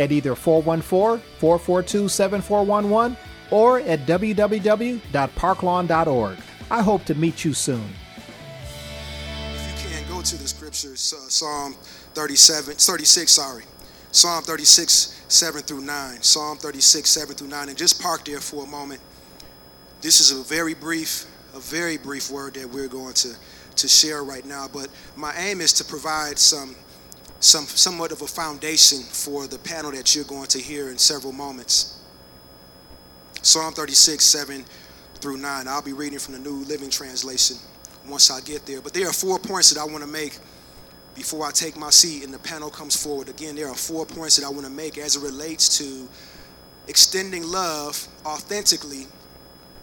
at either 414 442 7411 or at www.parklawn.org. I hope to meet you soon. If you can, go to the scriptures, uh, Psalm 37, 36, sorry. Psalm 36, 7 through 9. Psalm 36, 7 through 9. And just park there for a moment. This is a very brief, a very brief word that we're going to, to share right now. But my aim is to provide some some somewhat of a foundation for the panel that you're going to hear in several moments. Psalm 36, 7 through 9. I'll be reading from the New Living Translation once I get there. But there are four points that I want to make before I take my seat and the panel comes forward. Again, there are four points that I want to make as it relates to extending love authentically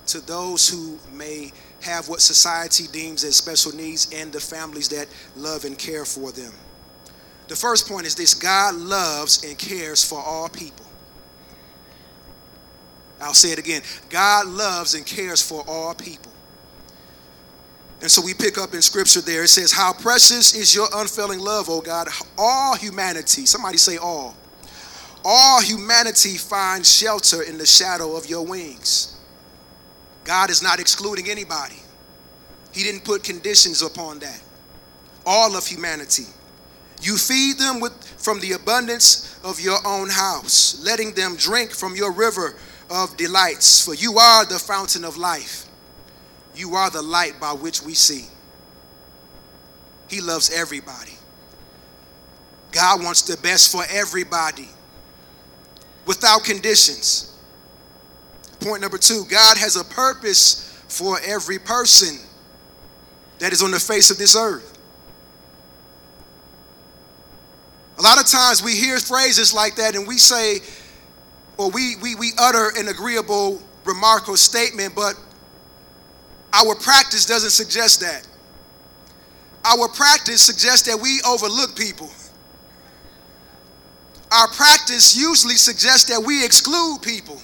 to those who may have what society deems as special needs and the families that love and care for them. The first point is this God loves and cares for all people. I'll say it again God loves and cares for all people. And so we pick up in scripture there. It says, How precious is your unfailing love, O God. All humanity, somebody say all. All humanity finds shelter in the shadow of your wings. God is not excluding anybody, He didn't put conditions upon that. All of humanity. You feed them with, from the abundance of your own house, letting them drink from your river of delights. For you are the fountain of life. You are the light by which we see. He loves everybody. God wants the best for everybody without conditions. Point number two God has a purpose for every person that is on the face of this earth. A lot of times we hear phrases like that and we say, or we, we, we utter an agreeable remark or statement, but our practice doesn't suggest that. Our practice suggests that we overlook people. Our practice usually suggests that we exclude people.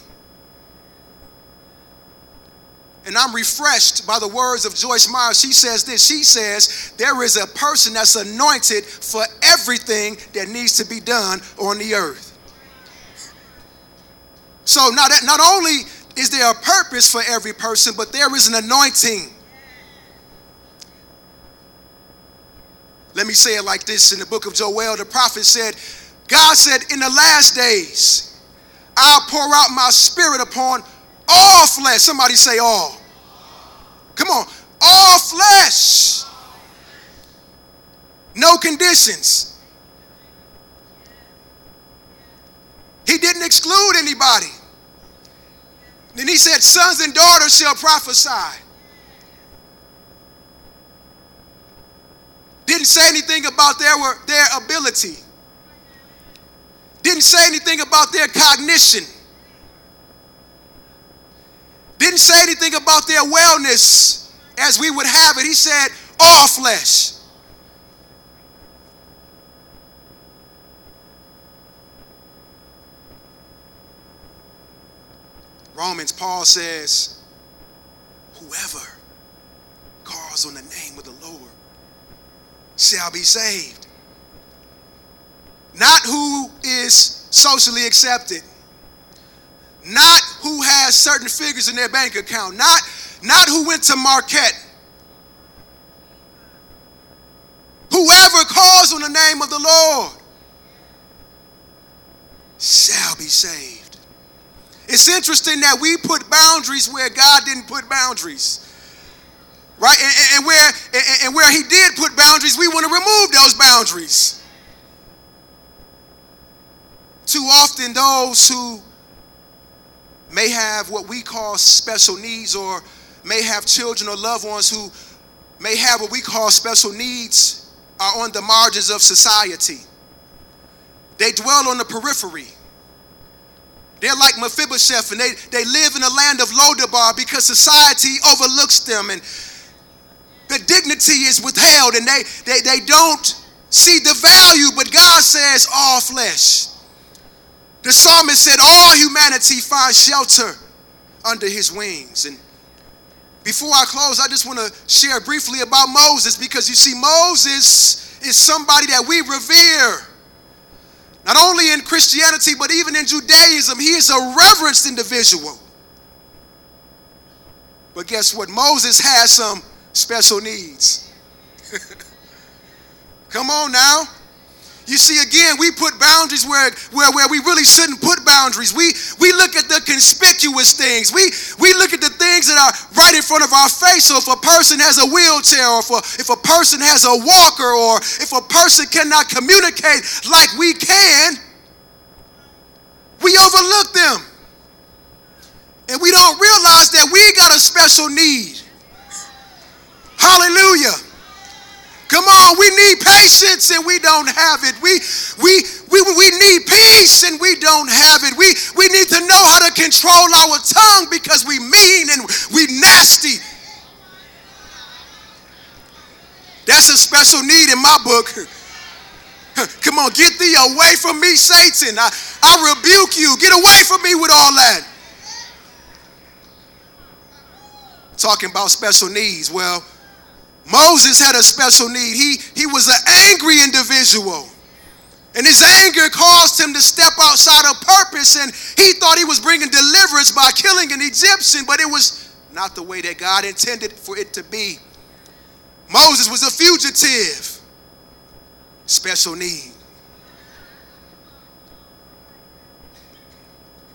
And I'm refreshed by the words of Joyce Meyer. She says this She says, There is a person that's anointed for everything that needs to be done on the earth. So now that not only is there a purpose for every person, but there is an anointing. Let me say it like this in the book of Joel, the prophet said, God said, In the last days, I'll pour out my spirit upon all flesh. Somebody say all. Come on. All flesh. No conditions. He didn't exclude anybody. Then he said, Sons and daughters shall prophesy. Didn't say anything about their, their ability. Didn't say anything about their cognition. Didn't say anything about their wellness as we would have it. He said, all flesh. Romans, Paul says, whoever calls on the name of the Lord shall be saved. Not who is socially accepted, not who has certain figures in their bank account, not, not who went to Marquette. Whoever calls on the name of the Lord shall be saved. It's interesting that we put boundaries where God didn't put boundaries. Right? And, and where, and, and where He did put boundaries, we want to remove those boundaries. Too often, those who may have what we call special needs or may have children or loved ones who may have what we call special needs are on the margins of society. They dwell on the periphery. They're like Mephibosheth and they, they live in a land of Lodabar because society overlooks them and the dignity is withheld and they, they, they don't see the value, but God says all flesh. The psalmist said, All humanity finds shelter under his wings. And before I close, I just want to share briefly about Moses because you see, Moses is somebody that we revere. Not only in Christianity, but even in Judaism, he is a reverenced individual. But guess what? Moses has some special needs. Come on now. You see, again, we put boundaries where, where, where we really shouldn't put boundaries. We, we look at the conspicuous things. We, we look at the things that are right in front of our face. So if a person has a wheelchair, or if a, if a person has a walker, or if a person cannot communicate like we can, we overlook them. And we don't realize that we got a special need. Hallelujah. Come on, we need patience and we don't have it. We, we, we, we need peace and we don't have it. We, we need to know how to control our tongue because we mean and we nasty. That's a special need in my book. Come on, get thee away from me, Satan. I, I rebuke you. Get away from me with all that. Talking about special needs. Well, Moses had a special need. He, he was an angry individual. And his anger caused him to step outside of purpose, and he thought he was bringing deliverance by killing an Egyptian, but it was not the way that God intended for it to be. Moses was a fugitive, special need.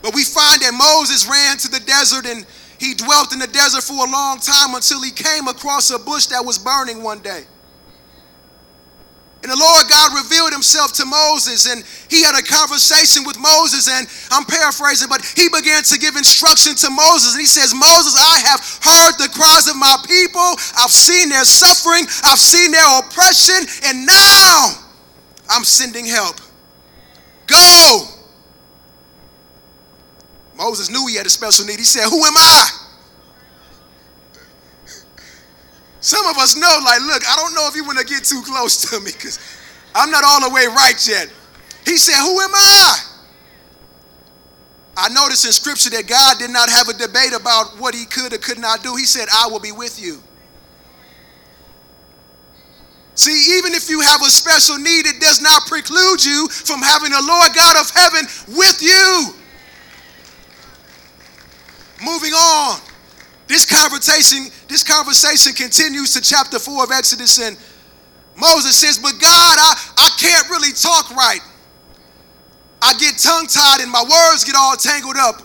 But we find that Moses ran to the desert and he dwelt in the desert for a long time until he came across a bush that was burning one day. And the Lord God revealed himself to Moses, and he had a conversation with Moses. And I'm paraphrasing, but he began to give instruction to Moses. And he says, Moses, I have heard the cries of my people, I've seen their suffering, I've seen their oppression, and now I'm sending help. Go Moses knew he had a special need. He said, Who am I? Some of us know, like, look, I don't know if you want to get too close to me because I'm not all the way right yet. He said, Who am I? I noticed in scripture that God did not have a debate about what he could or could not do. He said, I will be with you. See, even if you have a special need, it does not preclude you from having the Lord God of heaven with you. Moving on. This conversation, this conversation continues to chapter 4 of Exodus, and Moses says, But God, I, I can't really talk right. I get tongue tied and my words get all tangled up.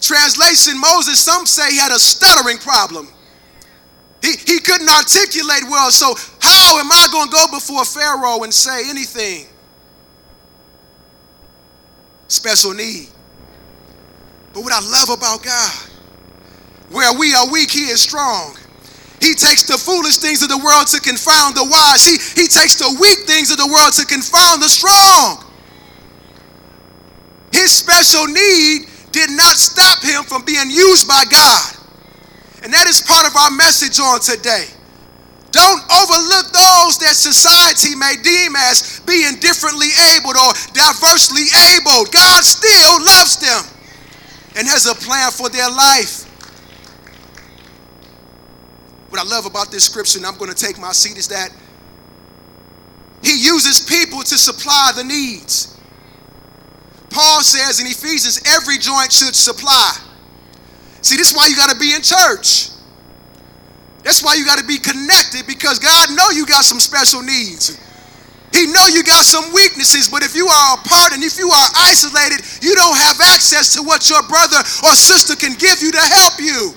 Translation Moses, some say, he had a stuttering problem. He, he couldn't articulate well, so how am I going to go before Pharaoh and say anything? Special need. But what I love about God, where we are weak, He is strong. He takes the foolish things of the world to confound the wise. He, he takes the weak things of the world to confound the strong. His special need did not stop him from being used by God. And that is part of our message on today. Don't overlook those that society may deem as being differently abled or diversely abled. God still loves them and has a plan for their life. What I love about this scripture, and I'm going to take my seat, is that he uses people to supply the needs. Paul says in Ephesians, every joint should supply. See, this is why you got to be in church. That's why you got to be connected because God know you got some special needs. He know you got some weaknesses, but if you are apart and if you are isolated, you don't have access to what your brother or sister can give you to help you.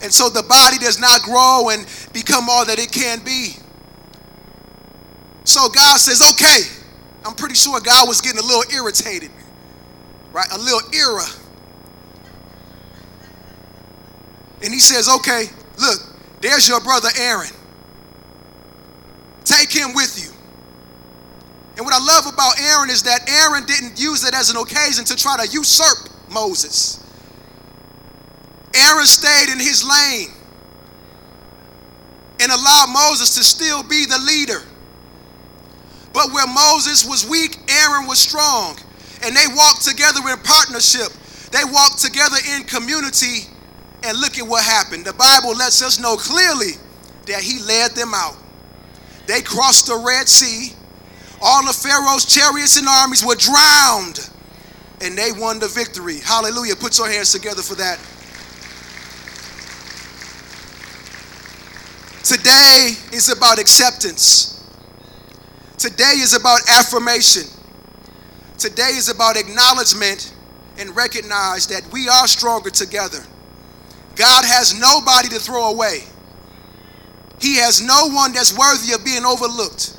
And so the body does not grow and become all that it can be. So God says, okay, I'm pretty sure God was getting a little irritated, right? A little era. And he says, okay, look, there's your brother Aaron. Take him with you. And what I love about Aaron is that Aaron didn't use it as an occasion to try to usurp Moses. Aaron stayed in his lane and allowed Moses to still be the leader. But where Moses was weak, Aaron was strong. And they walked together in partnership. They walked together in community. And look at what happened. The Bible lets us know clearly that he led them out. They crossed the Red Sea. All of Pharaoh's chariots and armies were drowned. And they won the victory. Hallelujah. Put your hands together for that. Today is about acceptance. Today is about affirmation. Today is about acknowledgement and recognize that we are stronger together. God has nobody to throw away. He has no one that's worthy of being overlooked.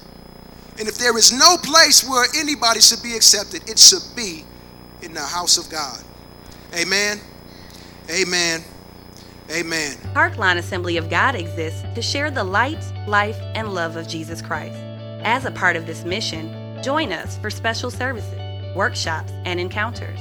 And if there is no place where anybody should be accepted, it should be in the house of God. Amen. Amen. Amen. Park Lawn Assembly of God exists to share the light, life, and love of Jesus Christ. As a part of this mission, join us for special services, workshops, and encounters.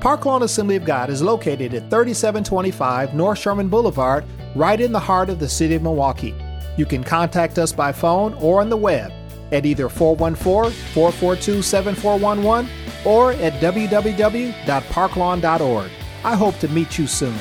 Parklawn Assembly of God is located at 3725 North Sherman Boulevard, right in the heart of the city of Milwaukee. You can contact us by phone or on the web at either 414 442 7411 or at www.parklawn.org. I hope to meet you soon.